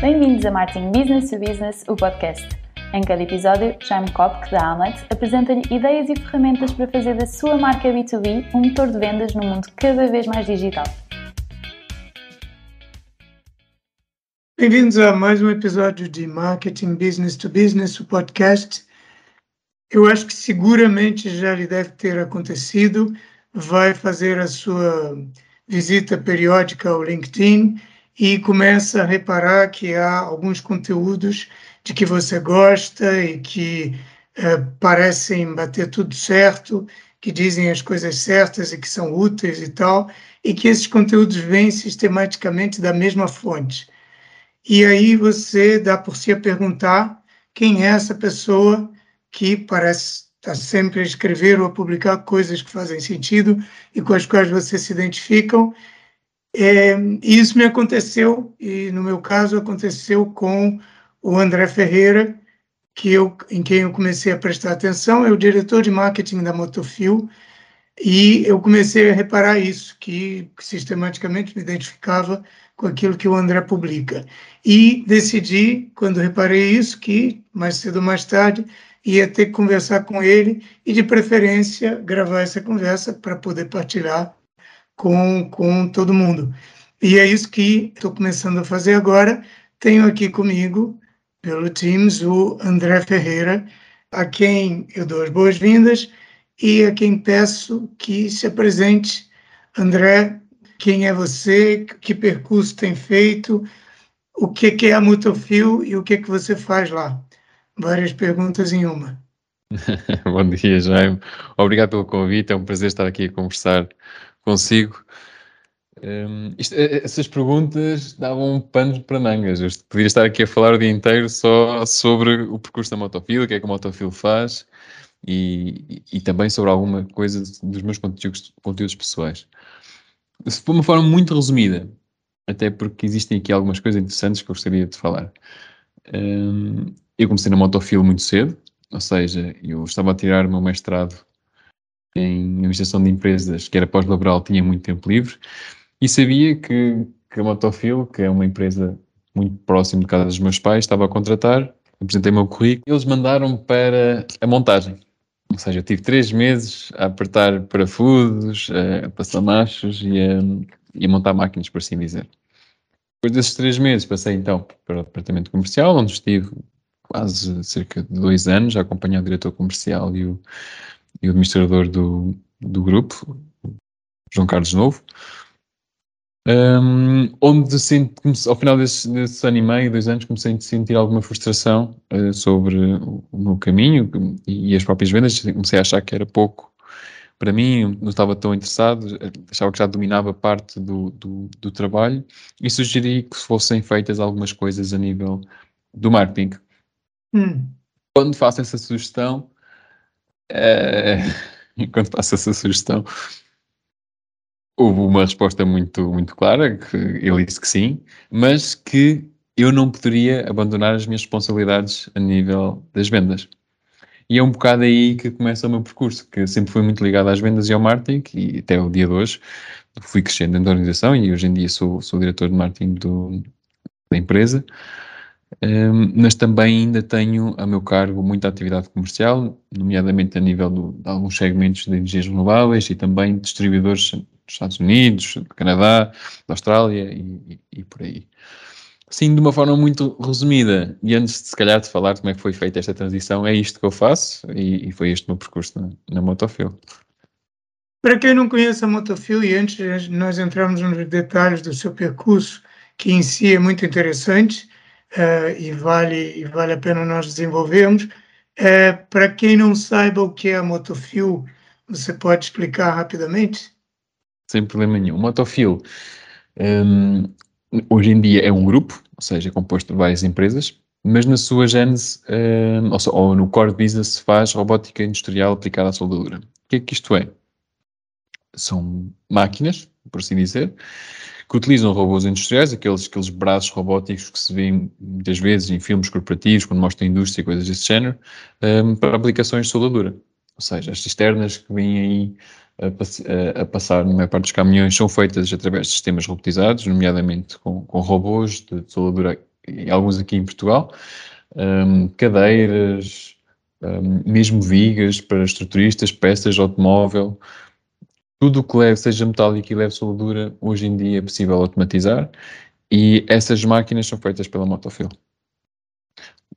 Bem-vindos a Marketing Business to Business, o podcast. Em cada episódio, Jaime Kopk, da Amlet, apresenta-lhe ideias e ferramentas para fazer da sua marca B2B um motor de vendas num mundo cada vez mais digital. Bem-vindos a mais um episódio de Marketing Business to Business, o podcast. Eu acho que seguramente já lhe deve ter acontecido. Vai fazer a sua visita periódica ao LinkedIn e começa a reparar que há alguns conteúdos de que você gosta e que eh, parecem bater tudo certo, que dizem as coisas certas e que são úteis e tal, e que esses conteúdos vêm sistematicamente da mesma fonte. E aí você dá por si a perguntar quem é essa pessoa que parece estar sempre a escrever ou a publicar coisas que fazem sentido e com as quais você se identificam é, isso me aconteceu, e no meu caso aconteceu com o André Ferreira, que eu, em quem eu comecei a prestar atenção, é o diretor de marketing da Motofil, e eu comecei a reparar isso, que sistematicamente me identificava com aquilo que o André publica. E decidi, quando reparei isso, que mais cedo ou mais tarde ia ter que conversar com ele e, de preferência, gravar essa conversa para poder partilhar com, com todo mundo. E é isso que estou começando a fazer agora. Tenho aqui comigo, pelo Teams, o André Ferreira, a quem eu dou as boas-vindas e a quem peço que se apresente. André, quem é você? Que percurso tem feito? O que, é a Mutofil e o que, que você faz lá? Várias perguntas em uma. Bom dia, Jaime. Obrigado pelo convite. É um prazer estar aqui a conversar consigo. Um, isto, eh, eh, essas perguntas davam um pano para mangas. Eu poderia estar aqui a falar o dia inteiro só sobre o percurso da motofila, o que é que a motofila faz e, e, e, também sobre alguma coisa dos meus conteúdos, conteúdos pessoais. For uma forma muito resumida, até porque existem aqui algumas coisas interessantes que eu gostaria de falar. Um, eu comecei na motofila muito cedo, ou seja, eu estava a tirar o meu mestrado em administração de empresas, que era pós-laboral, tinha muito tempo livre e sabia que, que a Motofil, que é uma empresa muito próxima de casa dos meus pais, estava a contratar, apresentei o meu currículo e eles mandaram para a montagem. Ou seja, eu tive três meses a apertar parafusos, a passar machos e a, e a montar máquinas, por assim dizer. Depois desses três meses passei então para o departamento comercial, onde estive quase cerca de dois anos a acompanhar o diretor comercial e o, e o administrador do, do grupo, João Carlos Novo, um, onde ao final desse, desse ano e meio, dois anos, comecei a sentir alguma frustração uh, sobre o, meu caminho e, e, as próprias vendas. Comecei a achar que era pouco para mim, não estava tão interessado, achava que já dominava parte do, do, do trabalho e sugeri que fossem feitas algumas coisas a nível do marketing. Hum. Quando faço essa sugestão, é, enquanto faço essa sugestão, houve uma resposta muito, muito clara, que ele disse que sim, mas que eu não poderia abandonar as minhas responsabilidades a nível das vendas. E é um bocado aí que começa o meu percurso, que sempre fui muito ligado às vendas e ao marketing, e até o dia de hoje fui crescendo dentro da organização e hoje em dia sou, sou diretor de marketing do, da empresa. Um, mas também ainda tenho a meu cargo muita atividade comercial, nomeadamente a nível do, de alguns segmentos de energias renováveis e também distribuidores dos Estados Unidos, do Canadá, da Austrália e, e, e, por aí. Sim, de uma forma muito resumida, e antes de se calhar de falar como é que foi feita esta transição, é isto que eu faço e, e foi este o meu percurso na, na Motofil. Para quem não conhece a Motofil, e antes nós entrarmos nos detalhes do seu percurso, que em si é muito interessante, uh, e, vale, e vale a pena nós desenvolvermos. Uh, Para quem não saiba o que é a Motofil, você pode explicar rapidamente? Sem problema nenhum. Motofil, um, hoje em dia é um grupo, ou seja, é composto de várias empresas, mas na sua gênese, um, ou, ou, no core business, se faz robótica industrial aplicada à soldadura. O que é que isto é? São máquinas, por assim dizer, que utilizam robôs industriais, aqueles, aqueles braços robóticos que se vêem muitas vezes em filmes corporativos, quando mostram a indústria e coisas desse género, um, para aplicações de soldadura. Ou seja, as cisternas que vêm aí a, a, passar na maior parte dos caminhões são feitas através de sistemas robotizados, nomeadamente com, com robôs de soldadura alguns aqui em Portugal, um, cadeiras, um, mesmo vigas para estruturistas, peças de automóvel, tudo o que leve, seja metálico e leve soldadura, hoje em dia é possível automatizar e essas máquinas são feitas pela Motofil.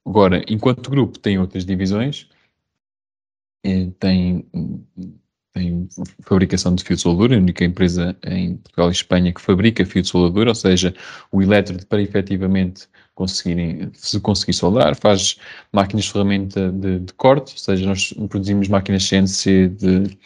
Agora, enquanto grupo, tem outras divisões, eh, tem, tem fabricação de fio de soldadura, a única empresa em Portugal e Espanha que fabrica fio de soldadura, ou seja, o elétrode para efetivamente conseguirem, se conseguir soldar, faz máquinas de ferramenta de, de corte, ou seja, nós produzimos máquinas CNC de,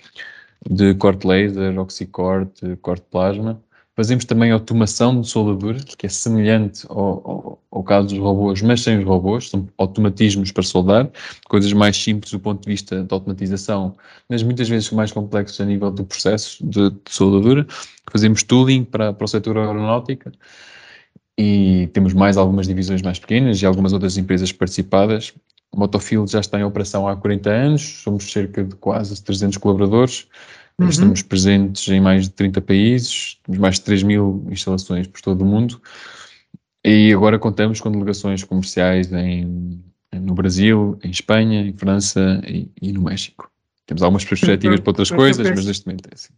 de corte laser, oxicorte, corte plasma, Fazemos também automação de soldadura, que é semelhante ao, ao, ao, caso dos robôs, mas sem os robôs, são automatismos para soldar, coisas mais simples do ponto de vista da automatização, mas muitas vezes mais complexos a nível do processo de, de soldadura. Fazemos tooling para, para o setor aeronáutica e temos mais algumas divisões mais pequenas e algumas outras empresas participadas. O Motofield já está em operação há 40 anos, somos cerca de quase 300 colaboradores, Uhum. Estamos presentes em mais de 30 países, temos mais de 3 mil instalações por todo o mundo e agora contamos com delegações comerciais em, no Brasil, em Espanha, em França e, e no México. Temos algumas perspectivas para outras coisas, mas neste momento é assim.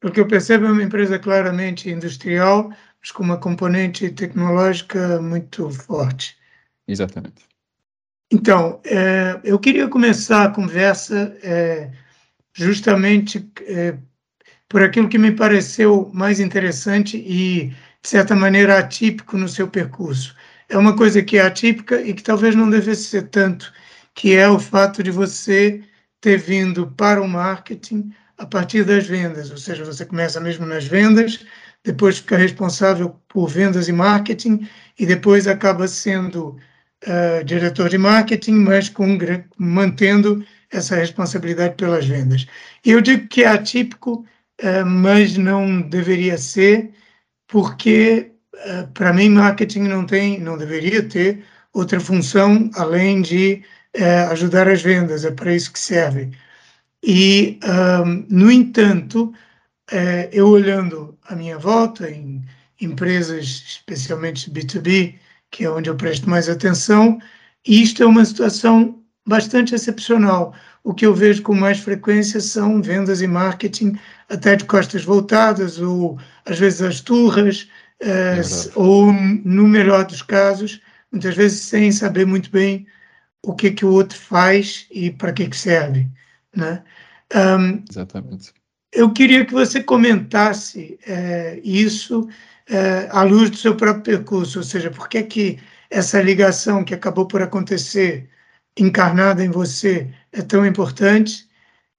Porque eu percebo é uma empresa claramente industrial, mas com uma componente tecnológica muito forte. Exatamente. Então, é, eu queria começar a conversa é, justamente é, por aquilo que me pareceu mais interessante e, de certa maneira, atípico no seu percurso. É uma coisa que é atípica e que talvez não devesse ser tanto, que é o fato de você ter vindo para o marketing a partir das vendas, ou seja, você começa mesmo nas vendas, depois fica responsável por vendas e marketing e depois acaba sendo uh, diretor de marketing, mas com, mantendo essa responsabilidade pelas vendas. Eu digo que é atípico, uh, mas não deveria ser, porque uh, para mim marketing não tem, não deveria ter outra função além de ajudar as vendas. É para isso que serve. E, no entanto, eu olhando à minha volta em empresas, especialmente B2B, que é onde eu presto mais atenção, isto é uma situação bastante excepcional. O que eu vejo com mais frequência são vendas e marketing até de costas voltadas, ou às vezes as turras, é ou, no melhor dos casos, muitas vezes sem saber muito bem o que, que o outro faz e para que, que serve. Né? Um, Exatamente. Eu queria que você comentasse é, isso é, à luz do seu próprio percurso, ou seja, por que, que essa ligação que acabou por acontecer encarnada em você é tão importante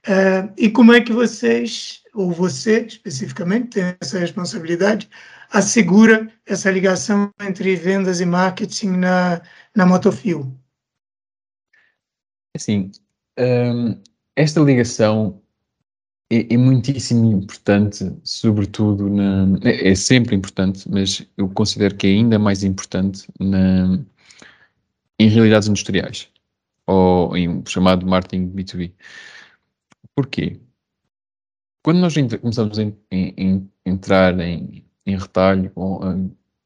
uh, e como é que vocês, ou você especificamente, tem essa responsabilidade, assegura essa ligação entre vendas e marketing na, na Motofil? Assim, um, esta ligação é, é, muitíssimo importante, sobretudo na, é, é sempre importante, mas eu considero que é ainda mais importante na, em realidades industriais ou em chamado marketing B2B. Porquê? Quando nós começamos a entrar em, em retalho ou,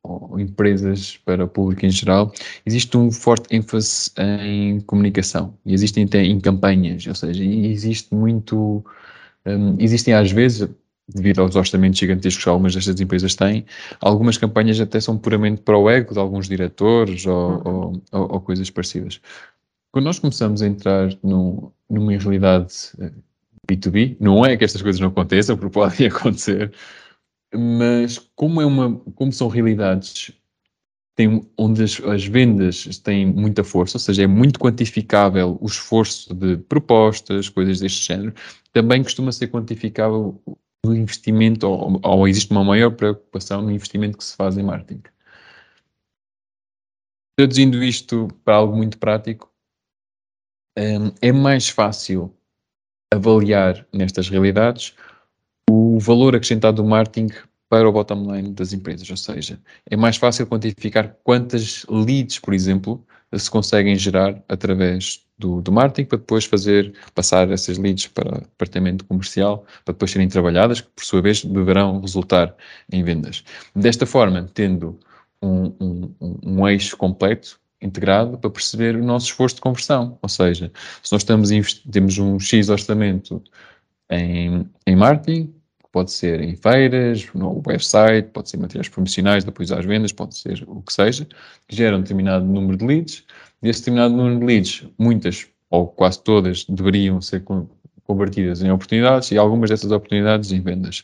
ou, empresas para o público em geral, existe um forte ênfase em comunicação e existem até em campanhas, ou seja, existe muito, um, existem às vezes devido aos orçamentos gigantescos que algumas destas empresas têm, algumas campanhas até são puramente para o ego de alguns diretores ou, uhum. ou, ou coisas parecidas. Quando nós começamos a entrar no, numa realidade B2B, eh, não é que estas coisas não aconteçam, porque podem acontecer, mas como, é uma, como são realidades tem, onde as, as, vendas têm muita força, ou seja, é muito quantificável o esforço de propostas, coisas deste género, também costuma ser quantificável o investimento, ou, ou existe uma maior preocupação no investimento que se faz em marketing. Traduzindo isto para algo muito prático, um, é mais fácil avaliar nestas realidades o valor acrescentado do marketing para o bottom line das empresas, ou seja, é mais fácil quantificar quantas leads, por exemplo, se conseguem gerar através do, do marketing para depois fazer passar essas leads para o departamento comercial para depois serem trabalhadas, que por sua vez deverão resultar em vendas. Desta forma, tendo um, um, um eixo completo integrado para perceber o nosso esforço de conversão. Ou seja, se nós estamos temos um X orçamento em, em marketing, pode ser em feiras, no website, pode ser materiais promocionais, depois às vendas, pode ser o que seja, que gera um determinado número de leads. Desse determinado número de leads, muitas ou quase todas deveriam ser convertidas em oportunidades e algumas dessas oportunidades em vendas.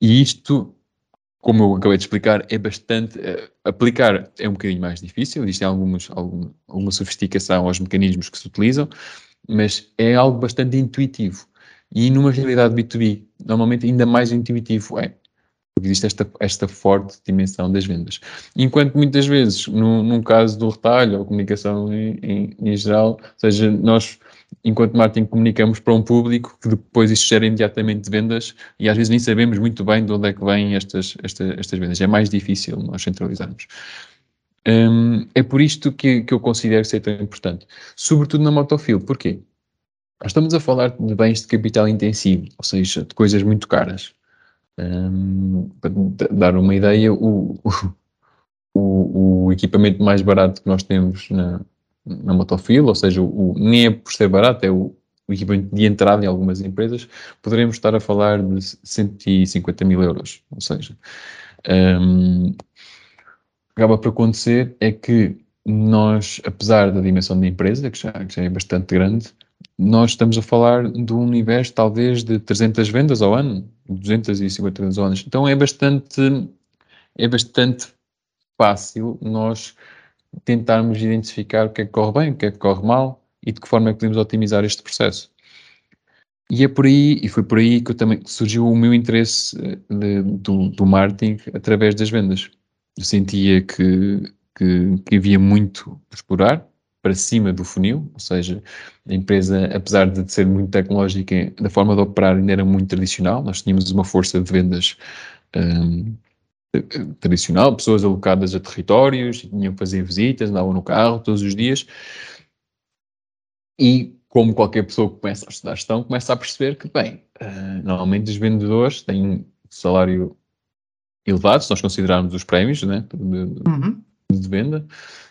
E isto como eu acabei de explicar, é bastante. Uh, aplicar é um bocadinho mais difícil, existem algumas, alguma, alguma sofisticação aos mecanismos que se utilizam, mas é algo bastante intuitivo. E numa realidade B2B, normalmente ainda mais intuitivo é. Porque existe esta, esta forte dimensão das vendas. Enquanto muitas vezes, no, num caso do retalho ou comunicação em, em, em geral, ou seja, nós enquanto marketing comunicamos para um público que depois isso gera imediatamente vendas e às vezes nem sabemos muito bem de onde é que vêm estas, estas, estas vendas. É mais difícil nós centralizarmos. Um, é por isto que, que eu considero ser tão importante. Sobretudo na Motofil. Porquê? Nós estamos a falar de bens de capital intensivo, ou seja, de coisas muito caras. Um, para dar uma ideia, o, o, o, equipamento mais barato que nós temos na, na motofila, ou seja, o, nem é por ser barato, é o, o equipamento de entrada em algumas empresas, poderemos estar a falar de 150 mil euros. Ou seja, um, acaba por acontecer é que nós, apesar da dimensão da empresa, que já, que já é bastante grande, nós estamos a falar de um universo talvez de 300 vendas ao ano, 250 vendas ao ano. Então é bastante, é bastante fácil nós tentarmos identificar o que é que corre bem, o que é que corre mal e de que forma é que podemos otimizar este processo. E é por aí, e foi por aí que também surgiu o meu interesse eh, de, do, do marketing através das vendas. Eu sentia que, que, que havia muito a explorar para cima do funil, ou seja, a empresa, apesar de ser muito tecnológica, da forma de operar ainda era muito tradicional, nós tínhamos uma força de vendas um, tradicional, pessoas alocadas a territórios, tinham que fazer visitas, andavam no carro todos os dias. E como qualquer pessoa que começa a estudar gestão, começa a perceber que, bem, uh, normalmente os vendedores têm um salário elevado, se nós considerarmos os prémios né, uhum. De venda,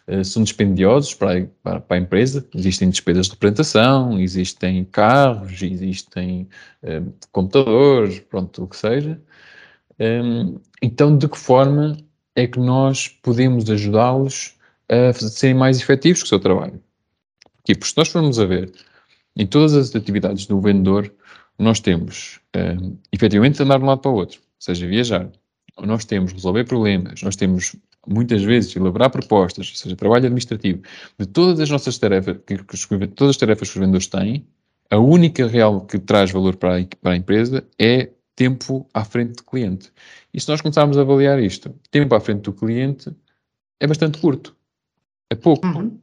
uh, são dispendiosos para, para, para, a empresa. Existem despesas de representação, existem carros, existem uh, computadores, pronto, o que seja. Um, então, de que forma é que nós podemos ajudá-los a serem mais efetivos com o seu trabalho? Porque se nós formos a ver, em todas as atividades do vendedor, nós temos um, efetivamente andar de um lado para o outro, ou seja, viajar. Nós temos resolver problemas, nós temos muitas vezes elaborar propostas, ou seja, trabalho administrativo. De todas as nossas tarefas, que, que, todas as tarefas que os vendedores têm, a única real que traz valor para a, para a empresa é tempo à frente do cliente. E se nós começarmos a avaliar isto, tempo à frente do cliente é bastante curto. É pouco. Uhum.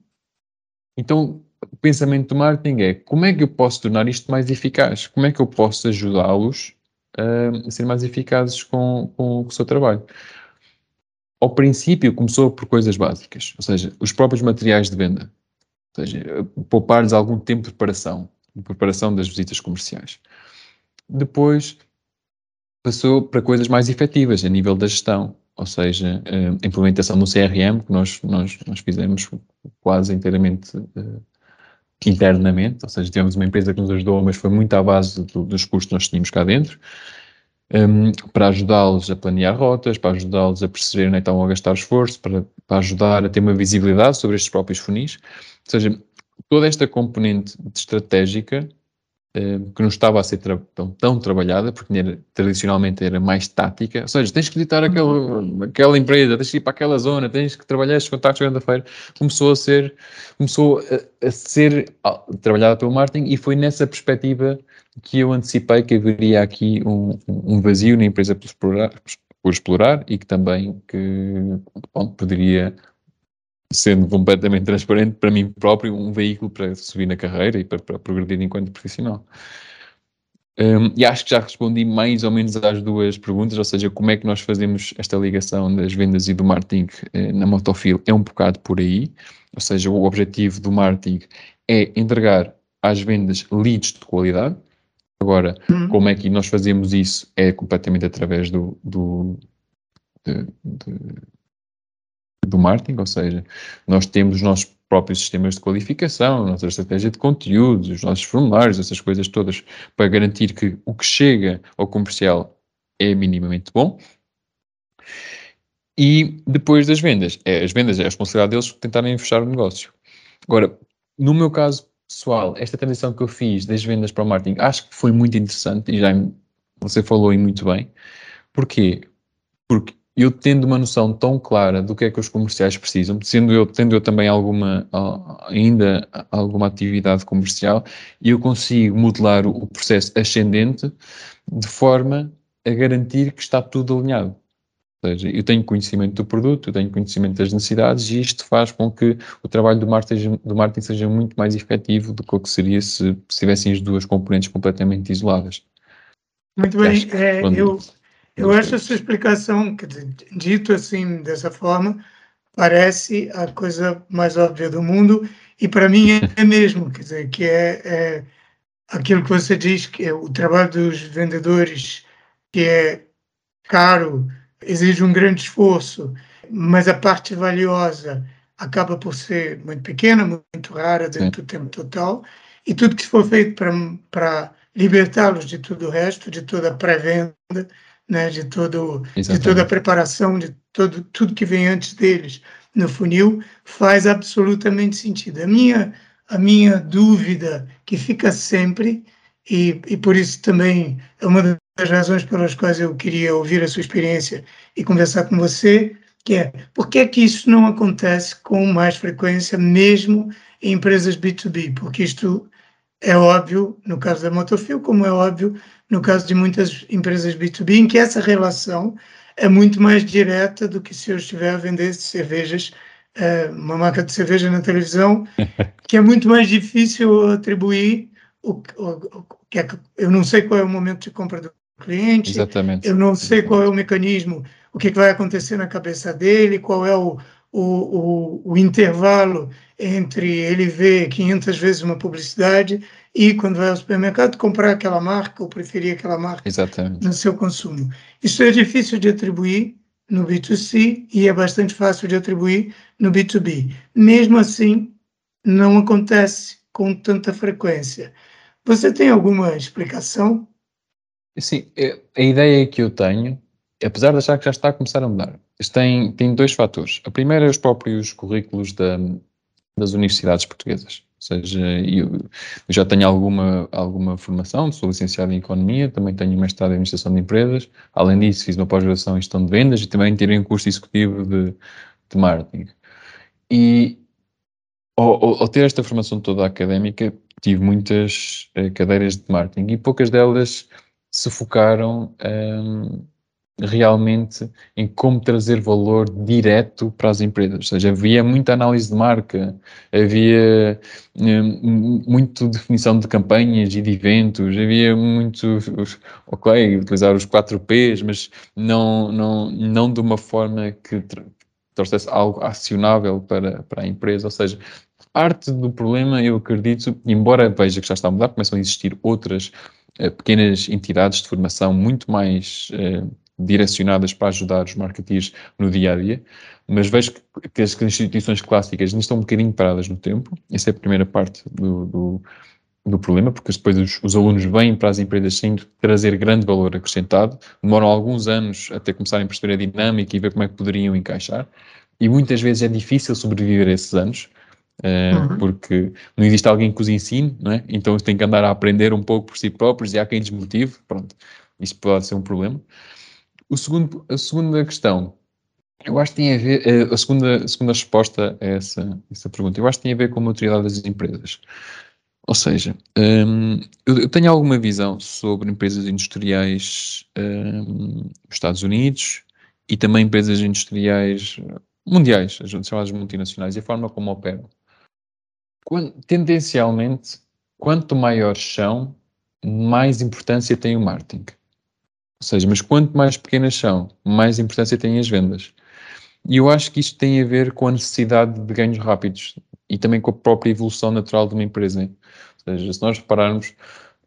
Então, o pensamento do marketing é como é que eu posso tornar isto mais eficaz? Como é que eu posso ajudá-los a ser mais eficazes com, com o seu trabalho? Ao princípio começou por coisas básicas, ou seja, os próprios materiais de venda. Ou seja, poupar-lhes algum tempo de preparação, de preparação das visitas comerciais. Depois, passou para coisas mais efetivas a nível da gestão, ou seja, a implementação do CRM, que nós, nós, nós fizemos quase inteiramente uh, internamente, ou seja, tivemos uma empresa que nos ajudou, mas foi muito à base do, dos custos que nós tínhamos cá dentro, um, para ajudá-los a planear rotas, para ajudá-los a perceber onde estão a gastar esforço, para, para ajudar a ter uma visibilidade sobre estes próprios funis. Ou seja, toda esta componente estratégica que não estava a ser tão, tão, trabalhada, porque era, tradicionalmente era mais tática, ou seja, tens que visitar aquele, aquela empresa, tens que ir para aquela zona, tens que trabalhar estes contactos durante a feira, começou a ser, começou a, a ser trabalhada pelo marketing e foi nessa perspectiva que eu antecipei que haveria aqui um, um vazio na empresa por explorar, por explorar e que também que bom, poderia sendo completamente transparente para mim próprio, um veículo para subir na carreira e para, para progredir enquanto profissional. Um, e acho que já respondi mais ou menos às duas perguntas, ou seja, como é que nós fazemos esta ligação das vendas e do marketing eh, na Motofil é um bocado por aí, ou seja, o objetivo do marketing é entregar às vendas leads de qualidade. Agora, hum. como é que nós fazemos isso é completamente através do, do de, de do marketing, ou seja, nós temos os nossos próprios sistemas de qualificação, a nossa estratégia de conteúdos, os nossos formulários, essas coisas todas, para garantir que o que chega ao comercial é minimamente bom. E depois das vendas, é, as vendas é a responsabilidade deles tentarem fechar o negócio. Agora, no meu caso pessoal, esta transição que eu fiz das vendas para o marketing, acho que foi muito interessante e já você falou aí muito bem. Porquê? Porque eu tendo uma noção tão clara do que é que os comerciais precisam, sendo eu, tendo eu também alguma, ainda alguma atividade comercial, eu consigo modelar o processo ascendente de forma a garantir que está tudo alinhado. Ou seja, eu tenho conhecimento do produto, eu tenho conhecimento das necessidades e isto faz com que o trabalho do marketing, do marketing seja muito mais efetivo do que o que seria se, se tivessem as duas componentes completamente isoladas. Muito bem, é, eu, eu acho essa explicação, dizer, dito assim, dessa forma, parece a coisa mais óbvia do mundo, e para mim é mesmo, quer dizer, que é, é aquilo que você diz, que é o trabalho dos vendedores, que é caro, exige um grande esforço, mas a parte valiosa acaba por ser muito pequena, muito rara dentro do tempo total, e tudo que for feito para libertá-los de tudo o resto, de toda a pré-venda, né, de, todo, de toda a preparação, de todo, tudo que vem antes deles no funil, faz absolutamente sentido. A minha, a minha dúvida que fica sempre, e, e por isso também é uma das razões pelas quais eu queria ouvir a sua experiência e conversar com você, que é por que é que isso não acontece com mais frequência, mesmo em empresas B2B? Porque isto é óbvio no caso da Motofil, como é óbvio no caso de muitas empresas B2B, em que essa relação é muito mais direta do que se eu estiver a vender cervejas, é, uma marca de cerveja na televisão, que é muito mais difícil atribuir o, o, o que é, eu não sei qual é o momento de compra do cliente, Exatamente. eu não sei qual é o mecanismo, o que, que vai acontecer na cabeça dele, qual é o, o, o, o intervalo entre ele ver 500 vezes uma publicidade e quando vai ao supermercado comprar aquela marca ou preferir aquela marca Exatamente. no seu consumo. Isso é difícil de atribuir no B2C e é bastante fácil de atribuir no B2B. Mesmo assim, não acontece com tanta frequência. Você tem alguma explicação? Sim, é, a ideia que eu tenho, apesar de achar que já está a começar a mudar, tem, tem dois fatores. A primeira é os próprios currículos da, das universidades portuguesas. Ou seja, eu, já tenho alguma, alguma formação, sou licenciado em Economia, também tenho mestrado em Administração de Empresas, além disso fiz uma pós-graduação em Gestão de Vendas e também tirei um curso executivo de, de Marketing. E ao, ao, ter esta formação toda académica, tive muitas uh, cadeiras de Marketing e poucas delas se focaram um, realmente em como trazer valor direto para as empresas. Ou seja, havia muita análise de marca, havia um, muito definição de campanhas e de eventos, havia muito, ok, utilizar os 4 Ps, mas não, não, não de uma forma que trouxesse algo acionável para, para a empresa. Ou seja, parte do problema, eu acredito, embora veja que já está a mudar, começam a existir outras uh, pequenas entidades de formação muito mais uh, direcionadas para ajudar os marketeers no dia a dia, mas vejo que, que as instituições clássicas ainda estão um bocadinho paradas no tempo. Essa é a primeira parte do, do, do problema, porque depois os, os, alunos vêm para as empresas sem trazer grande valor acrescentado, demoram alguns anos até começarem a perceber a dinâmica e ver como é que poderiam encaixar, e muitas vezes é difícil sobreviver a esses anos. Uh, uhum. porque não existe alguém que os ensine, não é? então têm que andar a aprender um pouco por si próprios e há quem desmotive, pronto, isso pode ser um problema. O segundo, a segunda questão, eu acho que tem a ver, eh, a segunda, a segunda resposta a essa, essa pergunta, eu acho que tem a ver com a maturidade das empresas. Ou seja, um, eu, tenho alguma visão sobre empresas industriais um, nos Estados Unidos e também empresas industriais mundiais, as chamadas multinacionais, e a forma como operam. Quando, tendencialmente, quanto maiores são, mais importância tem o marketing. Ou seja, mas quanto mais pequenas são, mais importância têm as vendas. E eu acho que isto tem a ver com a necessidade de ganhos rápidos e também com a própria evolução natural de uma empresa. Ou seja, se nós repararmos,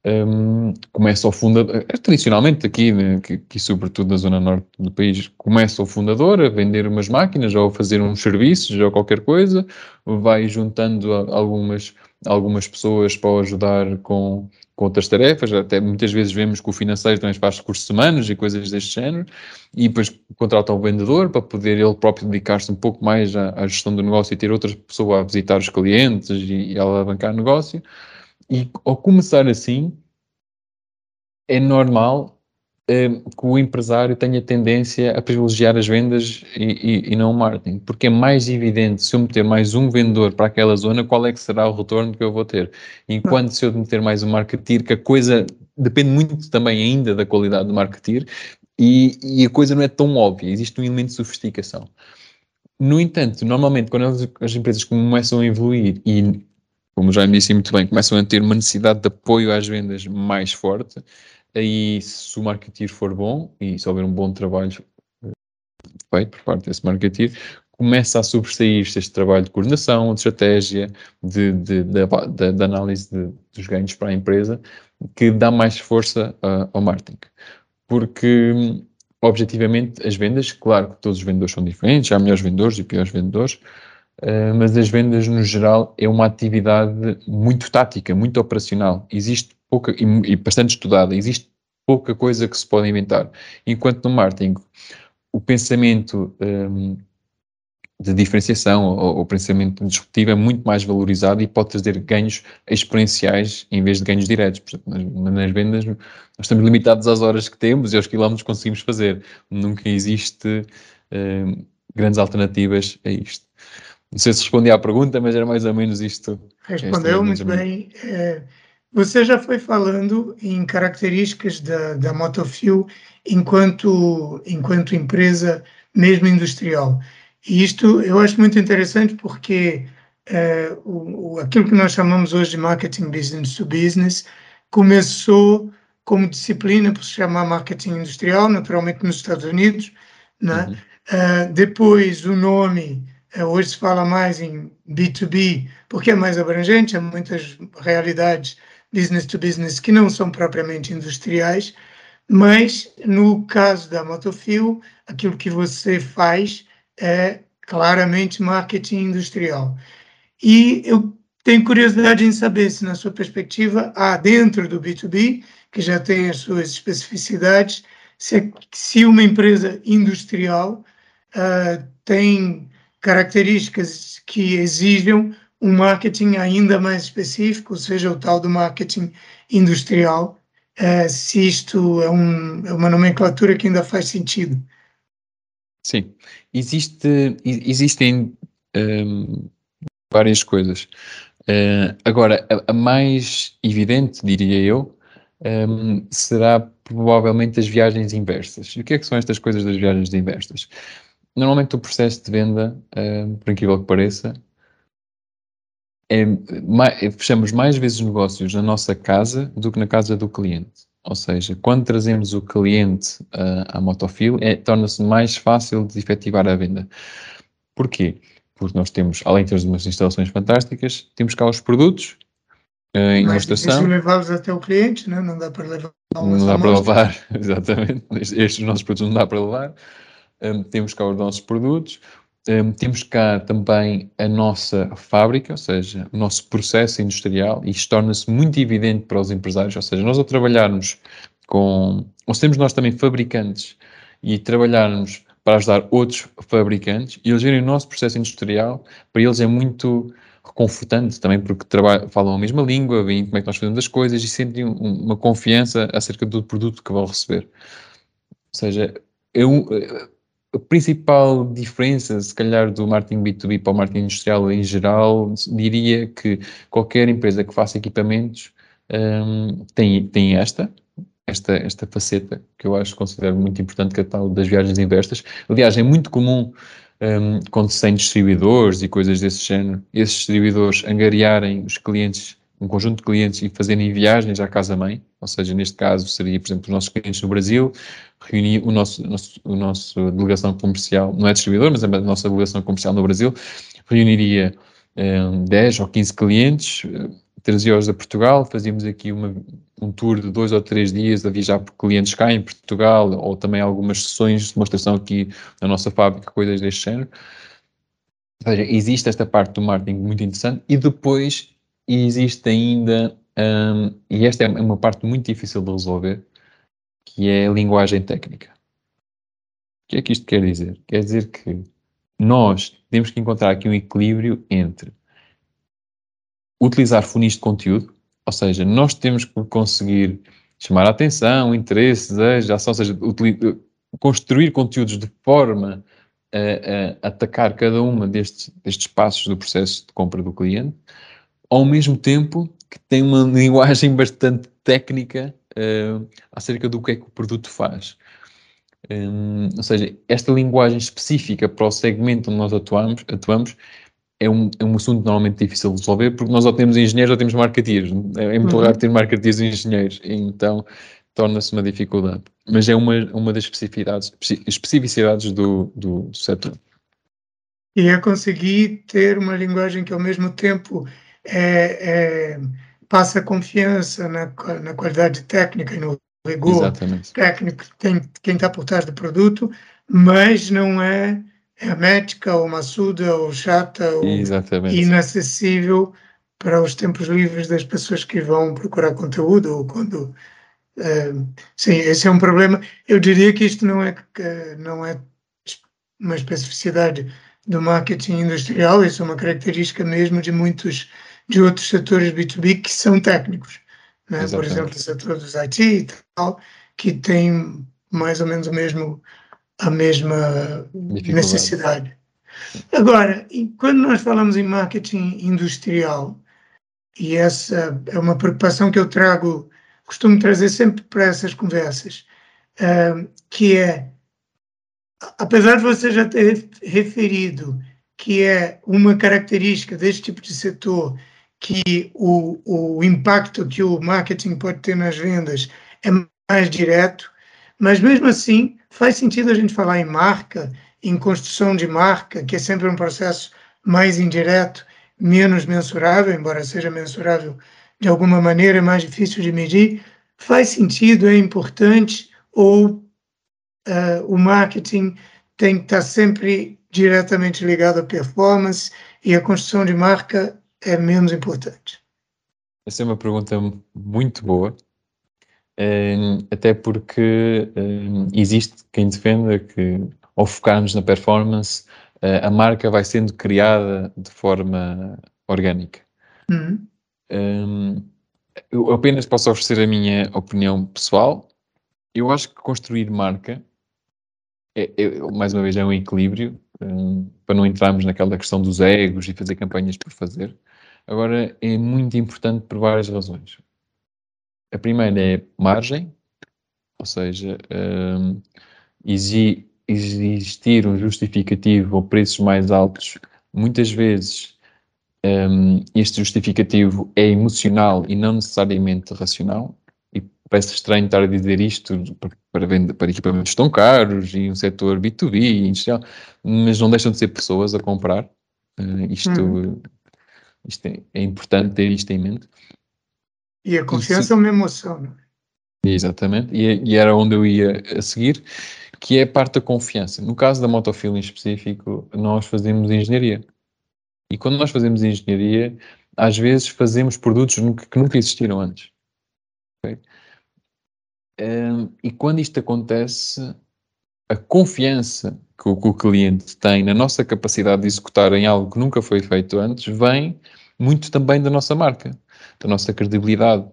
um, começa o fundador, eh, tradicionalmente aqui, né, aqui, aqui, sobretudo na zona norte do país, começa o fundador a vender umas máquinas ou a fazer uns serviços ou qualquer coisa, vai juntando algumas, algumas pessoas para ajudar com, com outras tarefas, até muitas vezes vemos que o financeiro também faz recursos humanos e coisas deste género, e depois contrata o vendedor para poder ele próprio dedicar-se um pouco mais à, à, gestão do negócio e ter outras pessoas a visitar os clientes e, e alavancar o negócio. E ao começar assim, é normal que o empresário tenha tendência a privilegiar as vendas e, e, e, não o marketing, porque é mais evidente se eu meter mais um vendedor para aquela zona, qual é que será o retorno que eu vou ter. Enquanto se eu meter mais um marketeer, que a coisa depende muito também ainda da qualidade do marketeer, e, e a coisa não é tão óbvia, existe um elemento de sofisticação. No entanto, normalmente, quando as, as empresas começam a evoluir e como já me disse muito bem, começam a ter uma necessidade de apoio às vendas mais forte. Aí, se o marketing for bom e se houver um bom trabalho eh, feito por parte desse marketing, começa a sobressair-se este trabalho de coordenação, de estratégia, de, de, de, de análise dos ganhos para a empresa, que dá mais força uh, ao marketing. Porque, objetivamente, as vendas, claro que todos os vendedores são diferentes, há melhores vendedores e piores vendedores, Uh, mas as vendas no geral é uma atividade muito tática, muito operacional. Existe pouca, e, e, bastante estudada, existe pouca coisa que se pode inventar. Enquanto no marketing, o pensamento um, de diferenciação ou o pensamento disruptivo é muito mais valorizado e pode trazer ganhos exponenciais em vez de ganhos diretos. Portanto, nas, nas, vendas, nós estamos limitados às horas que temos e aos quilómetros que conseguimos fazer. Nunca existe um, grandes alternativas a isto. Não sei se respondi à pergunta, mas era mais ou menos isto. Respondeu muito bem. É, você já foi falando em características da, da Motofil enquanto, enquanto empresa, mesmo industrial. E isto eu acho muito interessante porque é, o, aquilo que nós chamamos hoje de marketing business to business começou como disciplina por se chamar marketing industrial, naturalmente nos Estados Unidos. Né? Uhum. Uh, depois o nome é, hoje se fala mais em B2B, porque é mais abrangente, há muitas realidades business to business que não são propriamente industriais, mas no caso da Motofil, aquilo que você faz é claramente marketing industrial. E eu tenho curiosidade em saber se, na sua perspectiva, há dentro do B2B, que já tem as suas especificidades, se, se uma empresa industrial uh, tem características que exijam um marketing ainda mais específico, ou seja, o tal do marketing industrial, é, se isto é, um, é, uma nomenclatura que ainda faz sentido. Sim, Existe, existem um, várias coisas. Uh, agora, a, a, mais evidente, diria eu, um, será provavelmente as viagens inversas. E o que é que são estas coisas das viagens inversas? Normalmente o processo de venda, uh, por incrível que pareça, é, mais, fechamos mais vezes negócios na nossa casa do que na casa do cliente. Ou seja, quando trazemos o cliente uh, à Motofil, é, torna-se mais fácil de efetivar a venda. Porquê? Porque nós temos, além de termos umas instalações fantásticas, temos cá os produtos uh, em uma estação. levá-los até o cliente, né? não dá para levar. Não dá para levar, exatamente. Estes nossos produtos não dá para levar um, temos cá os nossos produtos, um, temos cá também a nossa fábrica, ou seja, o nosso processo industrial, e isto torna-se muito evidente para os empresários, ou seja, nós ao trabalharmos com, ou temos nós também fabricantes e trabalharmos para ajudar outros fabricantes e eles verem o nosso processo industrial, para eles é muito reconfortante também, porque falam a mesma língua, veem como é que nós fazemos as coisas e sentem uma confiança acerca do produto que vão receber. Ou seja, eu, a principal diferença, se calhar, do marketing B2B para o marketing industrial em geral, diria que qualquer empresa que faça equipamentos um, tem, tem esta, esta, esta faceta, que eu acho, considero muito importante, que é a tal das viagens inversas. Aliás, é muito comum um, quando se tem distribuidores e coisas desse género, esses distribuidores angariarem os clientes um conjunto de clientes e fazerem viagens à casa-mãe, ou seja, neste caso seria, por exemplo, os nossos clientes no Brasil, reunir o nosso, nosso, o nosso delegação comercial, não é distribuidor, mas é a nossa delegação comercial no Brasil, reuniria eh, 10 ou 15 clientes, uh, trazia-os a Portugal, fazíamos aqui uma, um tour de dois ou três dias a viajar por clientes cá em Portugal, ou também algumas sessões de demonstração aqui na nossa fábrica, coisas deste género. Ou seja, existe esta parte do marketing muito interessante e depois existe ainda, um, e esta é uma parte muito difícil de resolver, que é a linguagem técnica. O que é que isto quer dizer? Quer dizer que nós temos que encontrar aqui um equilíbrio entre utilizar funis de conteúdo, ou seja, nós temos que conseguir chamar a atenção, interesse, desejo, ação, ou seja, construir conteúdos de forma a, a, atacar cada uma destes, destes passos do processo de compra do cliente, ao mesmo tempo que tem uma linguagem bastante técnica uh, acerca do que é que o produto faz. Um, ou seja, esta linguagem específica para o segmento onde nós atuamos, atuamos é um, é um assunto normalmente difícil de resolver porque nós ou temos engenheiros ou temos marketeers. É, é muito uhum. raro ter marketeers e engenheiros, então torna-se uma dificuldade. Mas é uma, uma das especificidades, especificidades do, do setor. E é conseguir ter uma linguagem que ao mesmo tempo é, é, passa confiança na, na qualidade técnica e no rigor Exatamente. técnico tem quem está por trás do produto, mas não é hermética ou maçuda ou chata ou Exatamente. inacessível para os tempos livres das pessoas que vão procurar conteúdo ou quando uh, sim esse é um problema eu diria que isto não é não é uma especificidade do marketing industrial isso é uma característica mesmo de muitos de outros setores B2B que são técnicos né? por exemplo o setor dos IT e tal que tem mais ou menos o mesmo a mesma necessidade. Agora, quando nós falamos em marketing industrial, e essa é uma preocupação que eu trago, costumo trazer sempre para essas conversas, uh, que é, apesar de você já ter referido que é uma característica deste tipo de setor, que o, o impacto que o marketing pode ter nas vendas é mais direto, mas mesmo assim faz sentido a gente falar em marca, em construção de marca, que é sempre um processo mais indireto, menos mensurável, embora seja mensurável de alguma maneira, é mais difícil de medir. Faz sentido, é importante, ou uh, o marketing tem que estar sempre diretamente ligado à performance e a construção de marca é menos importante? Essa é uma pergunta muito boa até porque existe quem defenda que, ao focarmos na performance, a marca vai sendo criada de forma orgânica. Uhum. eu apenas posso oferecer a minha opinião pessoal. Eu acho que construir marca, é, é mais uma vez, é um equilíbrio, para não entrarmos naquela questão dos egos e fazer campanhas por fazer. Agora, é muito importante por várias razões. A primeira é margem, ou seja, um, existir um justificativo ou preços mais altos, muitas vezes um, este justificativo é emocional e não necessariamente racional. E parece estranho estar a dizer isto para, para equipamentos tão caros e um setor B2B industrial, mas não deixam de ser pessoas a comprar. Uh, isto, hum. Isto é, é importante ter isto em mente. E a confiança é uma emoção, não é? Exatamente, e, e, era onde eu ia a seguir, que é a parte da confiança. No caso da Motofil em específico, nós fazemos engenharia. E quando nós fazemos engenharia, às vezes fazemos produtos que nunca existiram antes. Okay? Um, e quando isto acontece, a confiança que o, que o cliente tem na nossa capacidade de executar em algo que nunca foi feito antes vem muito também da nossa marca da nossa credibilidade,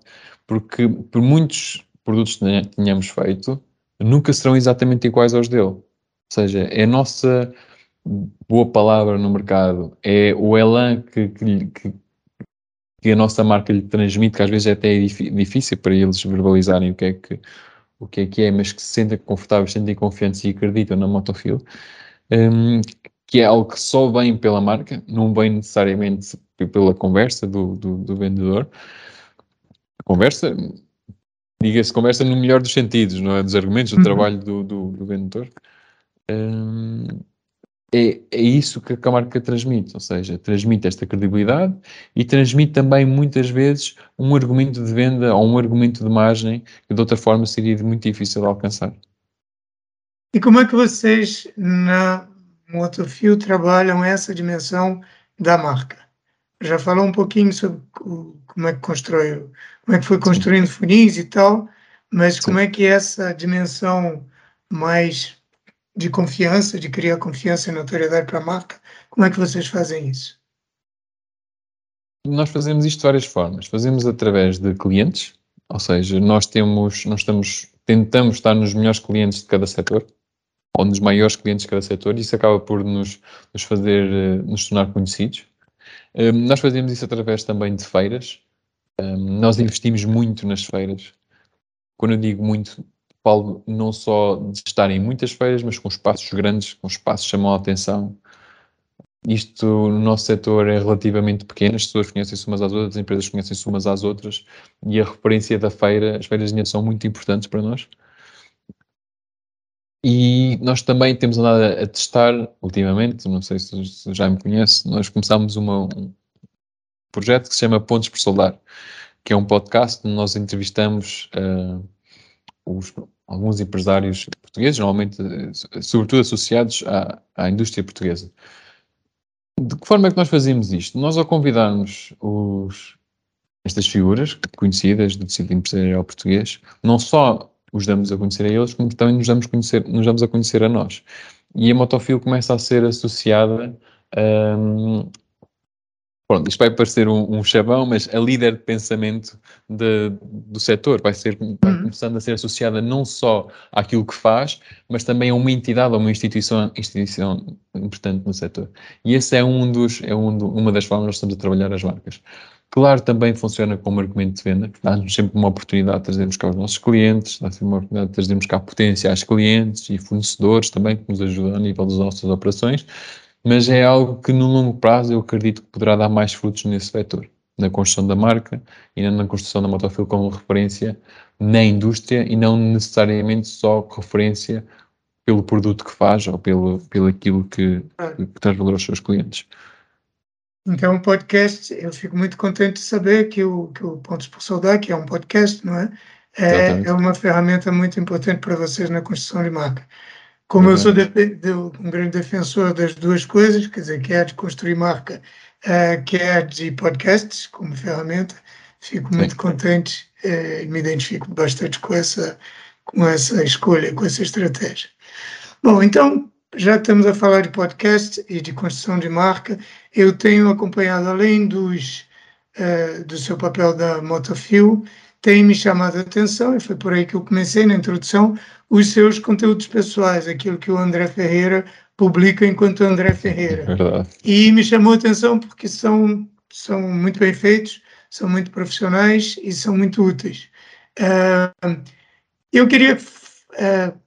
porque por muitos produtos que tenhamos feito, nunca serão exatamente iguais aos dele. Ou seja, é a nossa boa palavra no mercado, é o elan que, que, que a nossa marca lhe transmite, que às vezes é até difícil para eles verbalizarem o que é que, o que, é, que é, mas que se sentem confortáveis, sentem confiantes e acreditam na Motofil, um, que é algo que só vem pela marca, não vem necessariamente pela conversa do, do, do vendedor. A conversa, diga-se conversa no melhor dos sentidos, não é? Dos argumentos, do uhum. trabalho do, do, do vendedor. Um, é, é isso que a marca transmite, ou seja, transmite esta credibilidade e transmite também muitas vezes um argumento de venda ou um argumento de margem que de outra forma seria muito difícil de alcançar. E como é que vocês na Motofio trabalham essa dimensão da marca? Já falou um pouquinho sobre como é que constrói, como é que foi construindo funis e tal, mas Sim. como é que essa dimensão mais de confiança, de criar confiança e notoriedade para a marca, como é que vocês fazem isso? Nós fazemos isto de várias formas. Fazemos através de clientes, ou seja, nós temos, nós estamos, tentamos estar nos melhores clientes de cada setor, ou nos maiores clientes de cada setor, e isso acaba por nos, nos fazer, eh, nos tornar conhecidos. Um, nós fazemos isso através também de feiras. Um, nós investimos muito nas feiras. Quando eu digo muito, falo não só de estar em muitas feiras, mas com espaços grandes, com espaços que chamam a atenção. Isto no nosso setor é relativamente pequeno, as pessoas conhecem-se umas às outras, as empresas conhecem-se umas às outras, e a referência da feira, as feiras ainda são muito importantes para nós. E nós também temos andado a, testar, ultimamente, não sei se, já me conhece, nós começámos uma, um projeto que se chama Pontos por Soldar, que é um podcast onde nós entrevistamos uh, os, alguns empresários portugueses, normalmente, sobretudo associados à, à indústria portuguesa. De que forma é que nós fazemos isto? Nós, ao convidarmos os, estas figuras conhecidas do tecido empresarial português, não só os damos a conhecer a eles, como também nos damos, conhecer, nos damos a conhecer a nós. E a Motofil começa a ser associada um, pronto, isto vai parecer um, um chavão, mas a líder de pensamento de, do setor vai, ser, vai uhum. começando a ser associada não só àquilo que faz, mas também a uma entidade ou uma instituição, instituição importante no setor. E esse é, um dos, é um do, uma das formas que estamos a trabalhar as marcas. Claro, também funciona como argumento de venda, dá-nos sempre uma oportunidade de trazermos cá os nossos clientes, dá sempre uma oportunidade de trazermos cá potenciais clientes e fornecedores também, que nos ajudam a nível das nossas operações, mas é algo que no longo prazo eu acredito que poderá dar mais frutos nesse setor, na construção da marca e na construção da Motofil como referência na indústria e não necessariamente só referência pelo produto que faz ou pelo, pelo aquilo que, que traz valor aos seus clientes. Então, o podcast, eu fico muito contente de saber que o, que o Pontos por Soldar, que é um podcast, não é? É, é uma ferramenta muito importante para vocês na construção de marca. Como eu sou de, de, um grande defensor das duas coisas, quer dizer, quer de construir marca, uh, quer de podcasts como ferramenta, fico Sim. muito contente uh, e me identifico bastante com essa, com essa escolha, com essa estratégia. Bom, então, já estamos a falar de podcast e de construção de marca, eu tenho acompanhado, além dos, uh, do seu papel da Motofil, tem me chamado a atenção, e foi por aí que eu comecei na introdução, os seus conteúdos pessoais, aquilo que o André Ferreira publica enquanto André Ferreira. Verdade. E me chamou a atenção porque são, são muito bem feitos, são muito profissionais e são muito úteis. Uh, eu queria, uh,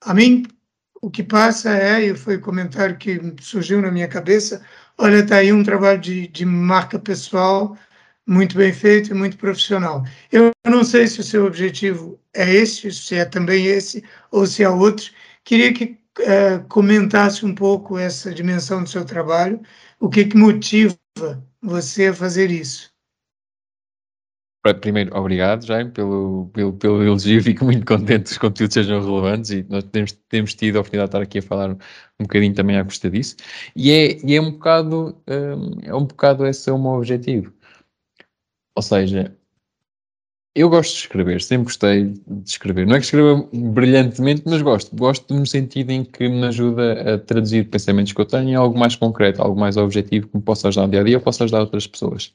a mim, o que passa é, e foi o comentário que surgiu na minha cabeça, olha, está aí um trabalho de, de marca pessoal muito bem feito e muito profissional. Eu não sei se o seu objetivo é esse, se é também esse, ou se é outro. Queria que uh, comentasse um pouco essa dimensão do seu trabalho, o que, que motiva você a fazer isso. Primeiro, obrigado, Jaime, pelo, pelo, pelo elogio. Fico muito contente que os conteúdos sejam relevantes e nós temos, temos tido a oportunidade de estar aqui a falar um bocadinho também à custa disso. E é, e é um bocado, um, é um bocado esse é o meu objetivo. Ou seja, eu gosto de escrever, sempre gostei de escrever. Não é que escreva brilhantemente, mas gosto. Gosto no sentido em que me ajuda a traduzir pensamentos que eu tenho em algo mais concreto, algo mais objetivo que me possa ajudar no dia a dia ou possa ajudar outras pessoas.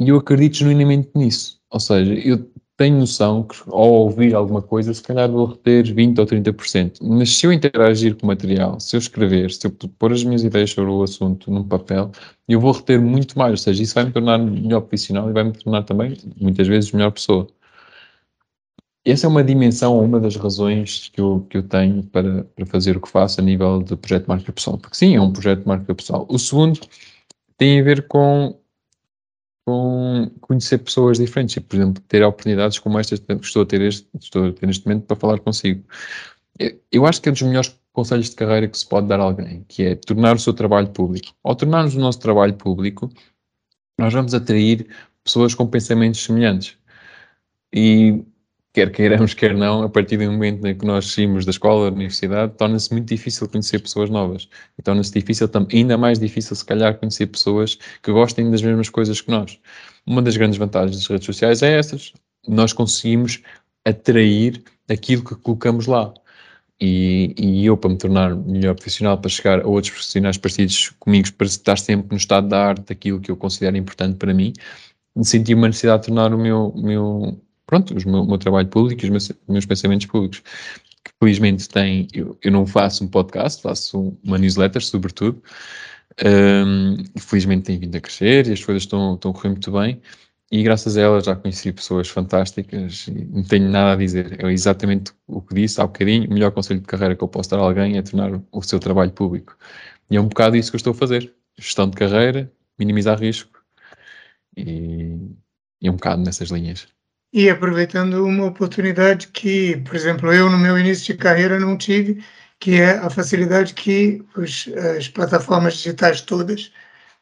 E eu acredito genuinamente nisso. Ou seja, eu tenho noção que ao ouvir alguma coisa, se calhar vou reter 20% ou 30%. Mas se eu interagir com o material, se eu escrever, se eu pôr as minhas ideias sobre o assunto num papel, eu vou reter muito mais. Ou seja, isso vai me tornar melhor profissional e vai me tornar também, muitas vezes, melhor pessoa. Essa é uma dimensão, uma das razões que eu, que eu tenho para, para fazer o que faço a nível de projeto de marca pessoal. Porque sim, é um projeto de marca pessoal. O segundo tem a ver com com conhecer pessoas diferentes e, por exemplo, ter oportunidades como estas que estou a ter, este, estou a ter neste momento para falar consigo. Eu, acho que é dos melhores conselhos de carreira que se pode dar a alguém, que é tornar o seu trabalho público. Ao tornarmos o nosso trabalho público, nós vamos atrair pessoas com pensamentos semelhantes. E quer queiramos, quer não, a partir do momento em que nós saímos da escola, da universidade, torna-se muito difícil conhecer pessoas novas. E torna-se difícil, ainda mais difícil, se calhar, conhecer pessoas que gostem das mesmas coisas que nós. Uma das grandes vantagens das redes sociais é essas. Nós conseguimos atrair aquilo que colocamos lá. E, e, eu, para me tornar melhor profissional, para chegar a outros profissionais parecidos comigo, para estar sempre no estado da arte daquilo que eu considero importante para mim, senti uma necessidade de tornar o meu, meu pronto, o meu, meu, trabalho público e os meus, meus pensamentos públicos. Que felizmente tem, eu, eu, não faço um podcast, faço uma newsletter, sobretudo. Um, felizmente tem vindo a crescer e as coisas estão, estão a correr muito bem e graças a ela já conheci pessoas fantásticas não tenho nada a dizer. É exatamente o que disse há bocadinho. O melhor conselho de carreira que eu posso dar a alguém é tornar o seu trabalho público. E é um bocado isso que eu estou a fazer. Gestão de carreira, minimizar risco e, e um bocado nessas linhas. E aproveitando uma oportunidade que, por exemplo, eu no meu início de carreira não tive, que é a facilidade que os, as plataformas digitais todas,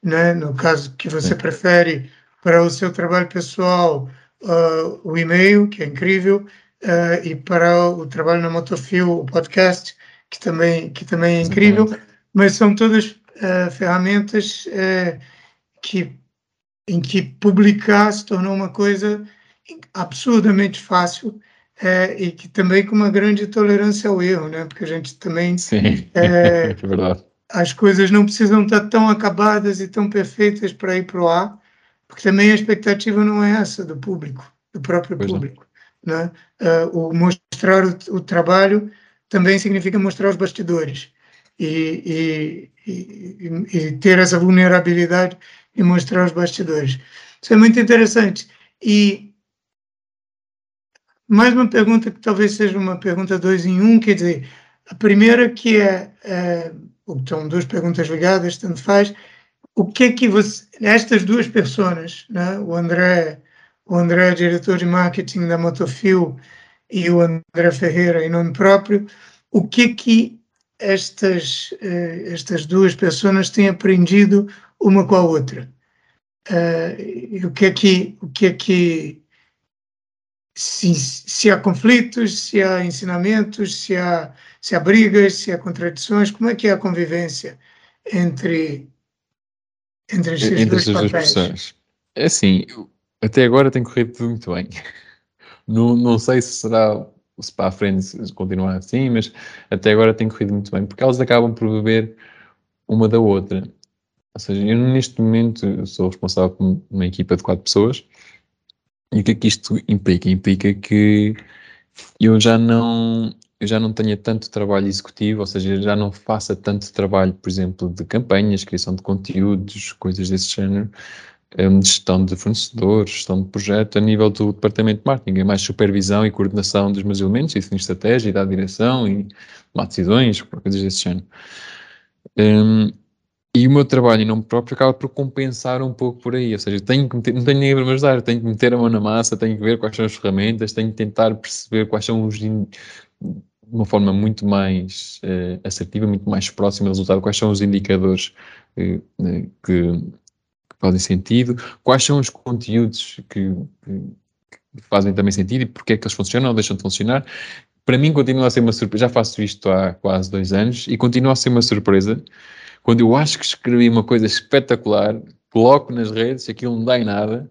né, no caso que você prefere para o seu trabalho pessoal uh, o e-mail, que é incrível, uh, e para o trabalho na Motofil, o podcast, que também, que também é incrível, mas são todas uh, ferramentas que, em que publicar se tornou uma coisa absurdamente fácil e que também com uma grande tolerância ao erro, né? porque a gente também... Sim, é, é verdade. As coisas não precisam estar tão acabadas e tão perfeitas para ir para o ar, porque também a expectativa não é essa do público, do próprio pois público. Né? Uh, o mostrar o, o, trabalho também significa mostrar os bastidores e, e, e, e, ter essa vulnerabilidade e mostrar os bastidores. Isso é muito interessante. E mais uma pergunta que talvez seja uma pergunta dois em um, quer dizer, a primeira que é, é são duas perguntas ligadas, tanto faz, o que é que você, estas duas pessoas, né, o André, o André diretor de marketing da Motofil e o André Ferreira em nome próprio, o que é que estas eh, estas duas pessoas têm aprendido uma com a outra? Uh, o que é que o que é que se, se há conflitos, se há ensinamentos, se há se há brigas, se há contradições, como é que é a convivência entre entre as entre duas pessoas. É assim, até agora tem corrido tudo muito bem. Não, não sei se será se para a frente continuar assim, mas até agora tem corrido muito bem, porque elas acabam por beber uma da outra. Ou seja, eu neste momento sou responsável por uma equipa de quatro pessoas, e o que é que isto implica? Implica que eu já não eu já não tenha tanto trabalho executivo, ou seja, já não faça tanto trabalho, por exemplo, de campanhas, criação de conteúdos, coisas desse género, um, gestão de fornecedores, gestão de projeto, a nível do departamento de marketing, é mais supervisão e coordenação dos meus elementos, e definir estratégia, e dar direção, e tomar decisões, coisas desse género. Um, e o meu trabalho em nome próprio acaba por compensar um pouco por aí, ou seja, tenho que meter, não tenho ninguém para me ajudar, tenho que meter a mão na massa, tenho que ver quais são as ferramentas, tenho que tentar perceber quais são os, de uma forma muito mais uh, assertiva, muito mais próxima do resultado, quais são os indicadores uh, que, que, fazem sentido, quais são os conteúdos que, que, fazem também sentido e porque é que eles funcionam ou deixam de funcionar. Para mim continua a ser uma surpresa, já faço isto há quase dois anos e continua a ser uma surpresa quando eu acho que escrevi uma coisa espetacular, coloco nas redes, aquilo não dá em nada,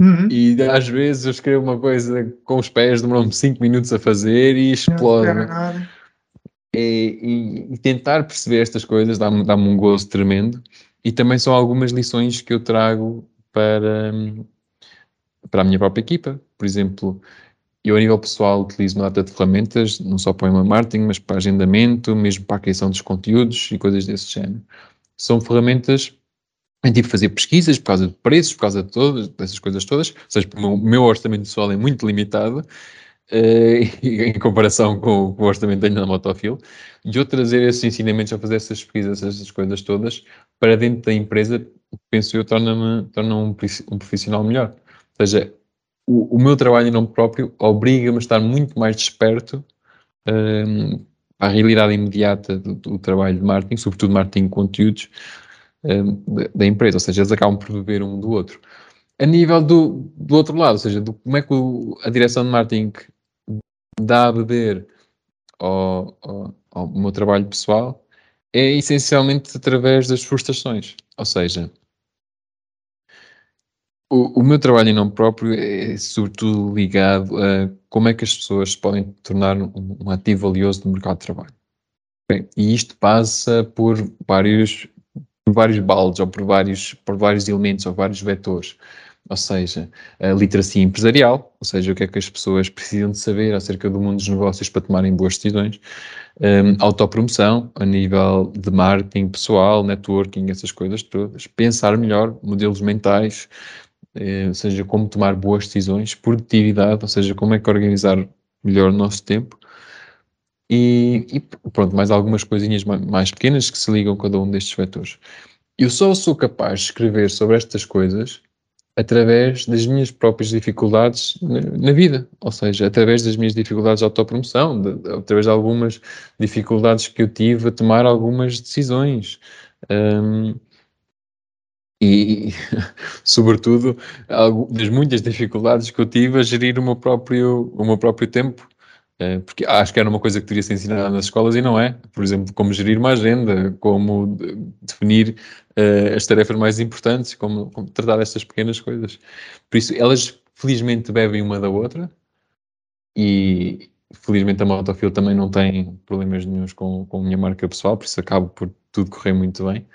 Uhum. E às vezes eu escrevo uma coisa com os pés, demorou-me 5 minutos a fazer e explode. E, e, e, tentar perceber estas coisas dá-me dá um gozo tremendo. E também são algumas lições que eu trago para, para a minha própria equipa. Por exemplo, eu a nível pessoal utilizo uma data de ferramentas, não só para o marketing, mas para agendamento, mesmo para a criação dos conteúdos e coisas desse género. São ferramentas em tipo fazer pesquisas por causa de preços, por causa de todas, dessas coisas todas, ou seja, o meu, orçamento pessoal é muito limitado uh, em comparação com, com, o orçamento que tenho na Motofil, e eu trazer esses ensinamentos a fazer essas pesquisas, essas coisas todas, para dentro da empresa, penso eu, torna-me torna um, um profissional melhor. Ou seja, o, o meu trabalho em nome próprio obriga-me a estar muito mais desperto um, a realidade imediata do, do, trabalho de marketing, sobretudo marketing de conteúdos um, da, da, empresa, ou seja, eles acabam por beber um do outro. A nível do, do outro lado, ou seja, do, como é que o, a direção de marketing dá a beber ao, ao, ao meu trabalho pessoal, é essencialmente através das frustrações, ou seja, o, o, meu trabalho em nome próprio é sobretudo ligado a como é que as pessoas podem tornar um, um ativo valioso no mercado de trabalho. Bem, e isto passa por vários, por vários baldes, ou por vários, por vários elementos, ou vários vetores. Ou seja, a literacia empresarial, ou seja, o que é que as pessoas precisam de saber acerca do mundo dos negócios para tomarem boas decisões. Um, autopromoção, a nível de marketing pessoal, networking, essas coisas todas. Pensar melhor, modelos mentais, eh, ou seja, como tomar boas decisões, produtividade, ou seja, como é que organizar melhor o nosso tempo. E, e pronto, mais algumas coisinhas mais pequenas que se ligam a cada um destes vetores. Eu só sou capaz de escrever sobre estas coisas através das minhas próprias dificuldades na, na, vida, ou seja, através das minhas dificuldades de autopromoção, de, de, através de algumas dificuldades que eu tive a tomar algumas decisões. Um, e, sobretudo, das muitas dificuldades que eu tive a gerir o meu próprio, o meu próprio tempo, eh, porque acho que era uma coisa que teria ser ensinada nas escolas e não é. Por exemplo, como gerir uma agenda, como definir uh, as tarefas mais importantes, como, como, tratar estas pequenas coisas. Por isso, elas felizmente bebem uma da outra e felizmente a Motofil também não tem problemas nenhums com, com a minha marca pessoal, por isso acabo por tudo correr muito bem.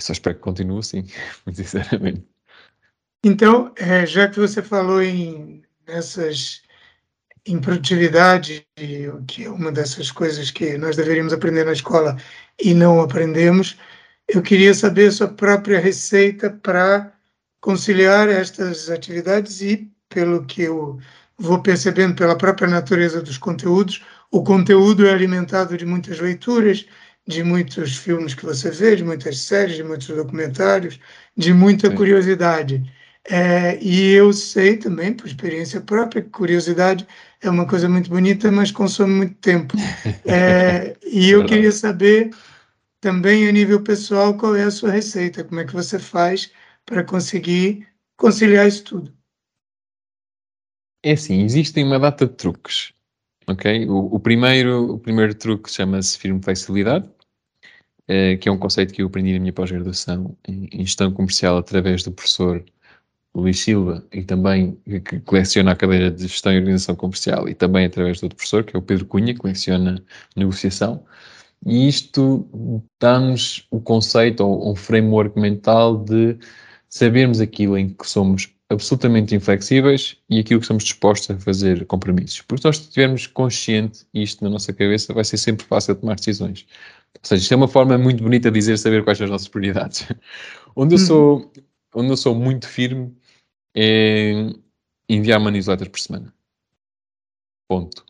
Eu só espero que continue assim, muito sinceramente. Então, é, já que você falou em nessas em produtividade, que é uma dessas coisas que nós deveríamos aprender na escola e não aprendemos, eu queria saber a sua própria receita para conciliar estas atividades e, pelo que eu vou percebendo pela própria natureza dos conteúdos, o conteúdo é alimentado de muitas leituras, de muitos filmes que você vê, de muitas séries, de muitos documentários, de muita Sim. curiosidade. É, e eu sei também, por experiência própria, que curiosidade é uma coisa muito bonita, mas consome muito tempo. É, e eu queria saber também, a nível pessoal, qual é a sua receita, como é que você faz para conseguir conciliar isso tudo. É assim, existem uma data de truques, ok? O, o primeiro, o primeiro truque chama-se firme flexibilidade, eh, que é um conceito que eu aprendi na minha pós-graduação em, em, gestão comercial através do professor Luís Silva e também que coleciona a cadeira de gestão e organização comercial e também através do outro professor, que é o Pedro Cunha, que coleciona negociação. E isto dá-nos o conceito ou um framework mental de sabermos aquilo em que somos absolutamente inflexíveis e aquilo que estamos dispostos a fazer compromissos. Porque se nós estivermos consciente isto na nossa cabeça, vai ser sempre fácil tomar decisões. Ou seja, isto é uma forma muito bonita de dizer saber quais são as nossas prioridades. onde, eu uhum. sou, onde eu sou muito firme é enviar uma newsletter por semana. Ponto.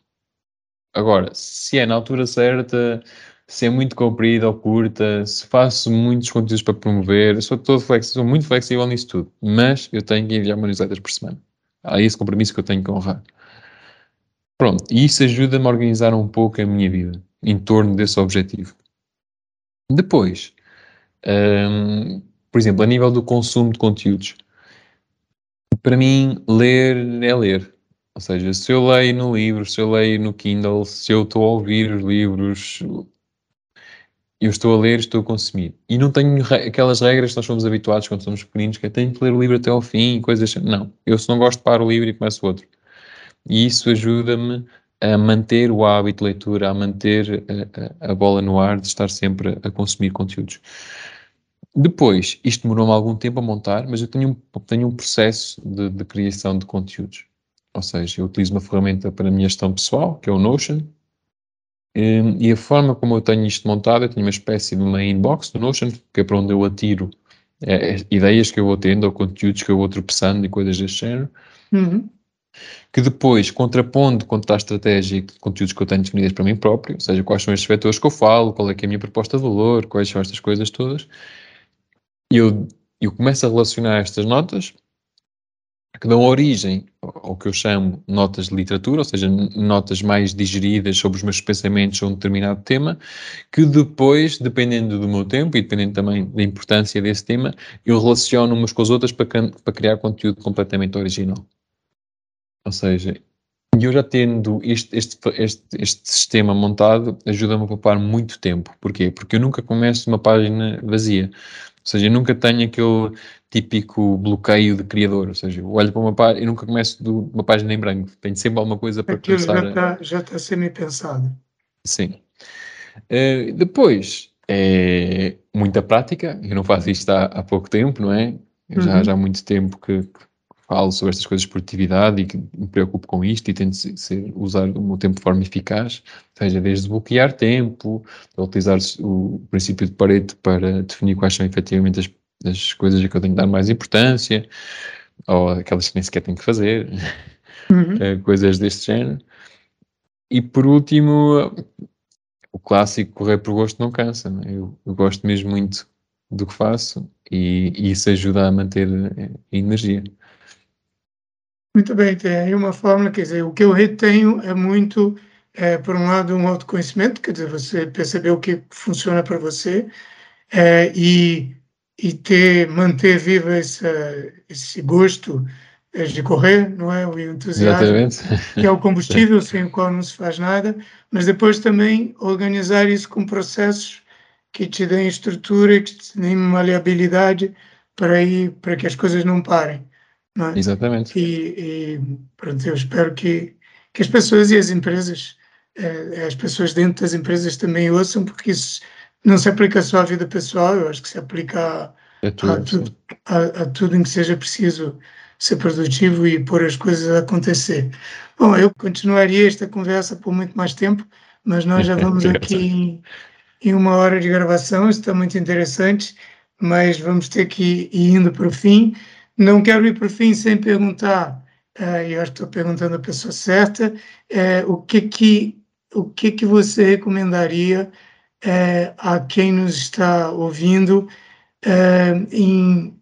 Agora, se é na altura certa, se é muito comprida ou curta, se faço muitos conteúdos para promover, sou todo flexível, sou muito flexível nisso tudo. Mas eu tenho que enviar uma newsletter por semana. Há esse compromisso que eu tenho que honrar. Pronto, e isso ajuda-me a organizar um pouco a minha vida em torno desse objetivo. Depois, um, por exemplo, a nível do consumo de conteúdos, para mim, ler é ler. Ou seja, se eu leio no livro, se eu leio no Kindle, se eu estou a ouvir os livros, eu estou a ler, estou a consumir. E não tenho aquelas regras que nós somos habituados quando somos pequeninos, que é tenho que ler o livro até ao fim e coisas assim. Não, eu se não gosto, paro o livro e começo outro. E isso ajuda-me a manter o hábito de leitura, a manter a, a, a bola no ar, de estar sempre a, consumir conteúdos. Depois, isto demorou-me algum tempo a montar, mas eu tenho um, tenho um processo de, de, criação de conteúdos. Ou seja, eu utilizo uma ferramenta para a minha gestão pessoal, que é o Notion, e, e a forma como eu tenho isto montado, eu tenho uma espécie de uma inbox do Notion, que é para onde eu atiro é, ideias que eu vou tendo, ou conteúdos que eu vou tropeçando e coisas deste género. Uhum que depois, contrapondo contra a estratégia de conteúdos que eu tenho definidas para mim próprio, ou seja, quais são estes vetores que eu falo, qual é que é a minha proposta de valor, quais são estas coisas todas, eu, eu começo a relacionar estas notas que dão origem ao que eu chamo notas de literatura, ou seja, notas mais digeridas sobre os meus pensamentos sobre um determinado tema, que depois, dependendo do meu tempo e dependendo também da importância desse tema, eu relaciono umas com as outras para, para criar conteúdo completamente original. Ou seja, eu já tendo este, este, este, este sistema montado, ajuda-me a poupar muito tempo. Porquê? Porque eu nunca começo uma página vazia. Ou seja, eu nunca tenho aquele típico bloqueio de criador. Ou seja, eu olho para uma página e nunca começo de uma página em branco. Tenho sempre alguma coisa para Aquilo começar. Já está, já está semi-pensado. Sim. Uh, depois, é muita prática. Eu não faço isto há, há pouco tempo, não é? Uhum. Já, já há muito tempo que, que, falo sobre estas coisas de produtividade e que me preocupo com isto e tento ser, usar o meu tempo de forma eficaz, seja desde bloquear tempo, utilizar o princípio de Pareto para definir quais são efetivamente as, as coisas a que eu tenho que dar mais importância, ou aquelas que nem sequer tenho que fazer, uhum. Eh, coisas deste género. E por último, o clássico correr por gosto não cansa. Não é? eu, eu, gosto mesmo muito do que faço e, e isso ajuda a manter a energia. Muito bem, tem aí uma fórmula, quer dizer, o que eu retenho é muito, é, por um lado, um autoconhecimento, quer dizer, você perceber o que funciona para você é, e, e ter, manter vivo esse, esse gosto é, de correr, não é? O entusiasmo, Exatamente. que é o combustível sem o qual não se faz nada, mas depois também organizar isso com processos que te deem estrutura, que te deem maleabilidade para, ir, para que as coisas não parem. É? Exatamente. E, e, pronto, eu espero que, que as pessoas e as empresas, eh, as pessoas dentro das empresas também ouçam, porque isso não se aplica só à vida pessoal, eu acho que se aplica a, a, tudo, a, a tudo em que seja preciso ser produtivo e pôr as coisas a acontecer. Bom, eu continuaria esta conversa por muito mais tempo, mas nós já vamos aqui em, em uma hora de gravação, está muito interessante, mas vamos ter que ir indo para o fim. Não quero ir para o fim sem perguntar, uh, eu acho que estou perguntando a pessoa certa, uh, o que que o que que você recomendaria uh, a quem nos está ouvindo em,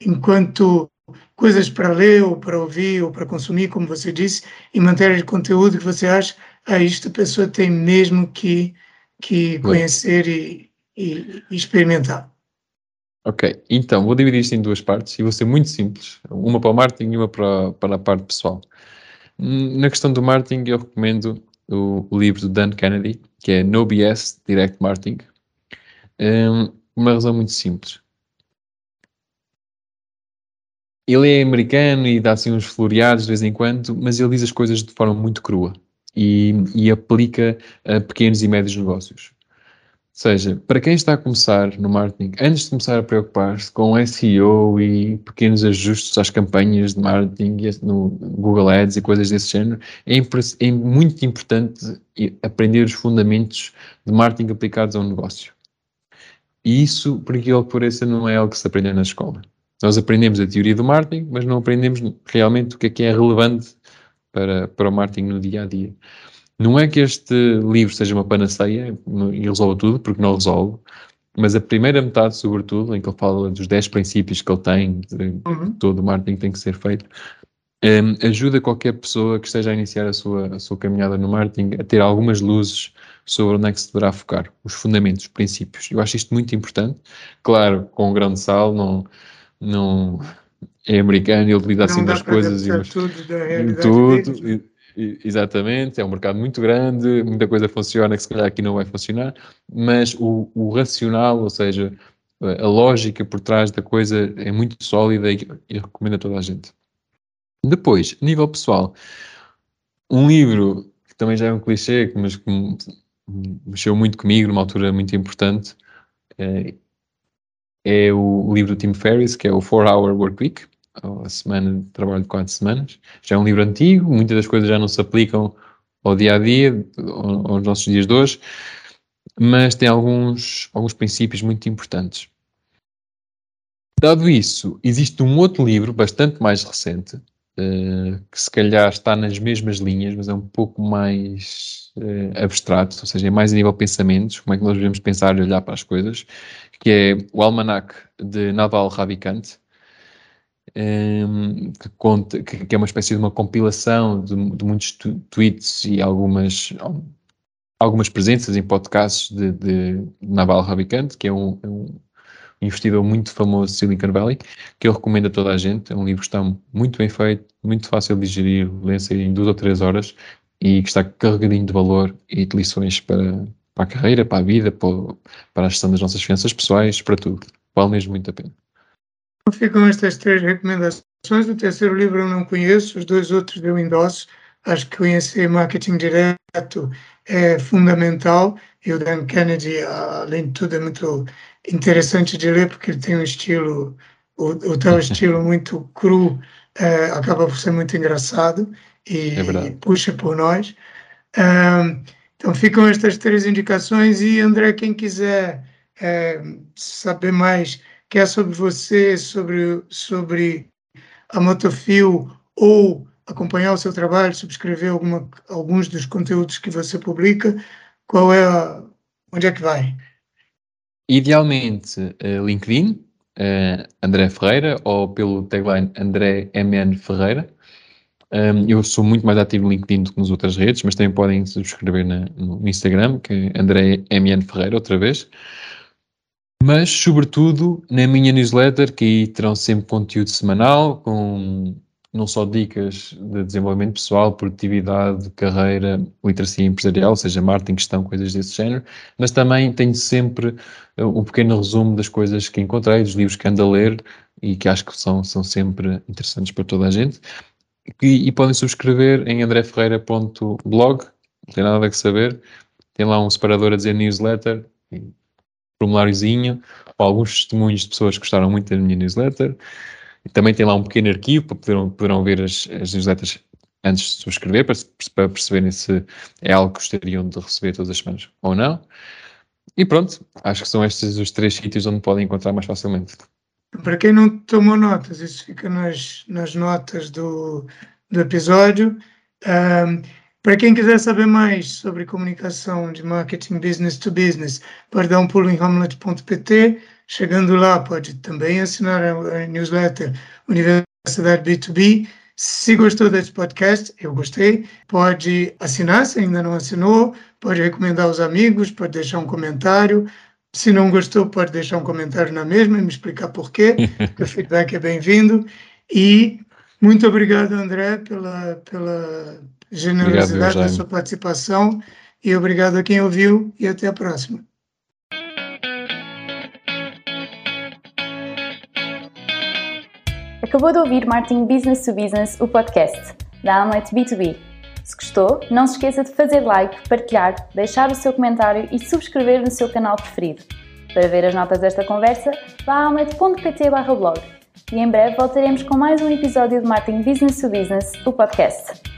enquanto coisas para ler ou para ouvir ou para consumir, como você disse, em matéria de conteúdo que você acha, a isto a pessoa tem mesmo que, que conhecer e, e, e experimentar. Ok, então vou dividir isto em duas partes e vou ser muito simples, uma para o marketing e uma para, para a parte pessoal. Na questão do marketing, eu recomendo o, o livro do Dan Kennedy, que é No BS Direct Marketing. Um, uma razão muito simples. Ele é americano e dá assim uns floreados de vez em quando, mas ele diz as coisas de forma muito crua e, e aplica a pequenos e médios negócios seja, para quem está a começar no marketing, antes de começar a preocupar-se com SEO e pequenos ajustes às campanhas de marketing no Google Ads e coisas desse género, é, é muito importante aprender os fundamentos de marketing aplicados a um negócio. E isso, por aquilo que pareça, não é algo que se aprende na escola. Nós aprendemos a teoria do marketing, mas não aprendemos realmente o que é que é relevante para, para o marketing no dia a dia. Não é que este livro seja uma panaceia e resolva tudo, porque não resolve, mas a primeira metade, sobretudo, em que ele fala dos 10 princípios que ele tem, de uhum. todo o marketing tem que ser feito, um, ajuda qualquer pessoa que esteja a iniciar a sua, a sua caminhada no marketing a ter algumas luzes sobre onde é que se deverá focar, os fundamentos, os princípios. Eu acho isto muito importante. Claro, com um grão de sal, não, não é americano, ele lida assim das coisas e tudo, da tudo Exatamente, é um mercado muito grande, muita coisa funciona que se calhar aqui não vai funcionar, mas o, o racional, ou seja, a lógica por trás da coisa é muito sólida e, e recomendo a toda a gente. Depois, nível pessoal, um livro que também já é um clichê, mas que mexeu muito comigo numa altura muito importante, é, é o livro do Tim Ferriss, que é o 4 Hour Work Week a semana de trabalho de quatro semanas. Já é um livro antigo, muitas das coisas já não se aplicam ao dia a dia, aos nossos dias de hoje, mas tem alguns, alguns princípios muito importantes. Dado isso, existe um outro livro bastante mais recente, uh, que se calhar está nas mesmas linhas, mas é um pouco mais uh, abstrato, ou seja, é mais a nível pensamentos, como é que nós devemos pensar e olhar para as coisas, que é o Almanac de Naval Ravikant, que, conta, que, é uma espécie de uma compilação de, de muitos tweets e algumas, algumas presenças em podcasts de, de Naval Ravikant, que é um, é um, investidor muito famoso de Silicon Valley, que eu recomendo a toda a gente. É um livro que está muito bem feito, muito fácil de digerir, lê-se em duas ou três horas e que está carregadinho de valor e de lições para, para a carreira, para a vida, para, para a gestão das nossas finanças pessoais, para tudo. Vale mesmo muito a pena. Ficam estas três recomendações. O terceiro livro eu não conheço, os dois outros eu endosso. Acho que conhecer marketing direto é fundamental e o Dan Kennedy, além de tudo, é muito interessante de ler porque ele tem um estilo, o, o tal estilo muito cru, é, acaba por ser muito engraçado e é puxa por nós. Um, então ficam estas três indicações e André, quem quiser é, saber mais, quer sobre você, sobre, sobre a Motofil ou acompanhar o seu trabalho, subscrever alguma, alguns dos conteúdos que você publica, qual é a, onde é que vai? Idealmente uh, LinkedIn, uh, André Ferreira, ou pelo tagline André MN Ferreira. Um, eu sou muito mais ativo no LinkedIn do que nas outras redes, mas também podem subscrever na, no Instagram, que é André MN Ferreira, outra vez. Mas, sobretudo, na minha newsletter, que aí terão sempre conteúdo semanal, com não só dicas de desenvolvimento pessoal, produtividade, carreira, literacia empresarial, ou seja, marketing, gestão, coisas desse género, mas também tenho sempre um pequeno resumo das coisas que encontrei, dos livros que ando a ler e que acho que são, são sempre interessantes para toda a gente. E, e podem subscrever em andreferreira.blog, não tem nada a saber, tem lá um separador a dizer newsletter, formuláriozinho, ou alguns testemunhos de pessoas que gostaram muito da minha newsletter, também tem lá um pequeno arquivo para poderão, poderão ver as, as newsletters antes de subscrever, para, para perceberem se é algo que gostariam de receber todas as semanas ou não. E pronto, acho que são estes os três sítios onde podem encontrar mais facilmente. Para quem não tomou notas, isso fica nas, nas notas do, do episódio. Um, para quem quiser saber mais sobre comunicação de marketing business to business, pode dar um pulo em hamlet.pt Chegando lá, pode também assinar a newsletter Universidade B2B. Se gostou desse podcast, eu gostei, pode assinar se ainda não assinou, pode recomendar aos amigos, pode deixar um comentário. Se não gostou, pode deixar um comentário na mesma e me explicar por quê, o feedback é bem-vindo. E muito obrigado, André, pela, pela generosidade obrigado, da sua participação e obrigado a quem ouviu e até a próxima. Acabou de ouvir Marketing Business to Business, o podcast da Amlet B2B. Se gostou, não se esqueça de fazer like, partilhar, deixar o seu comentário e subscrever no seu canal preferido. Para ver as notas desta conversa, vá a amlet.pt blog. E em breve voltaremos com mais um episódio de Marketing Business to Business, o podcast.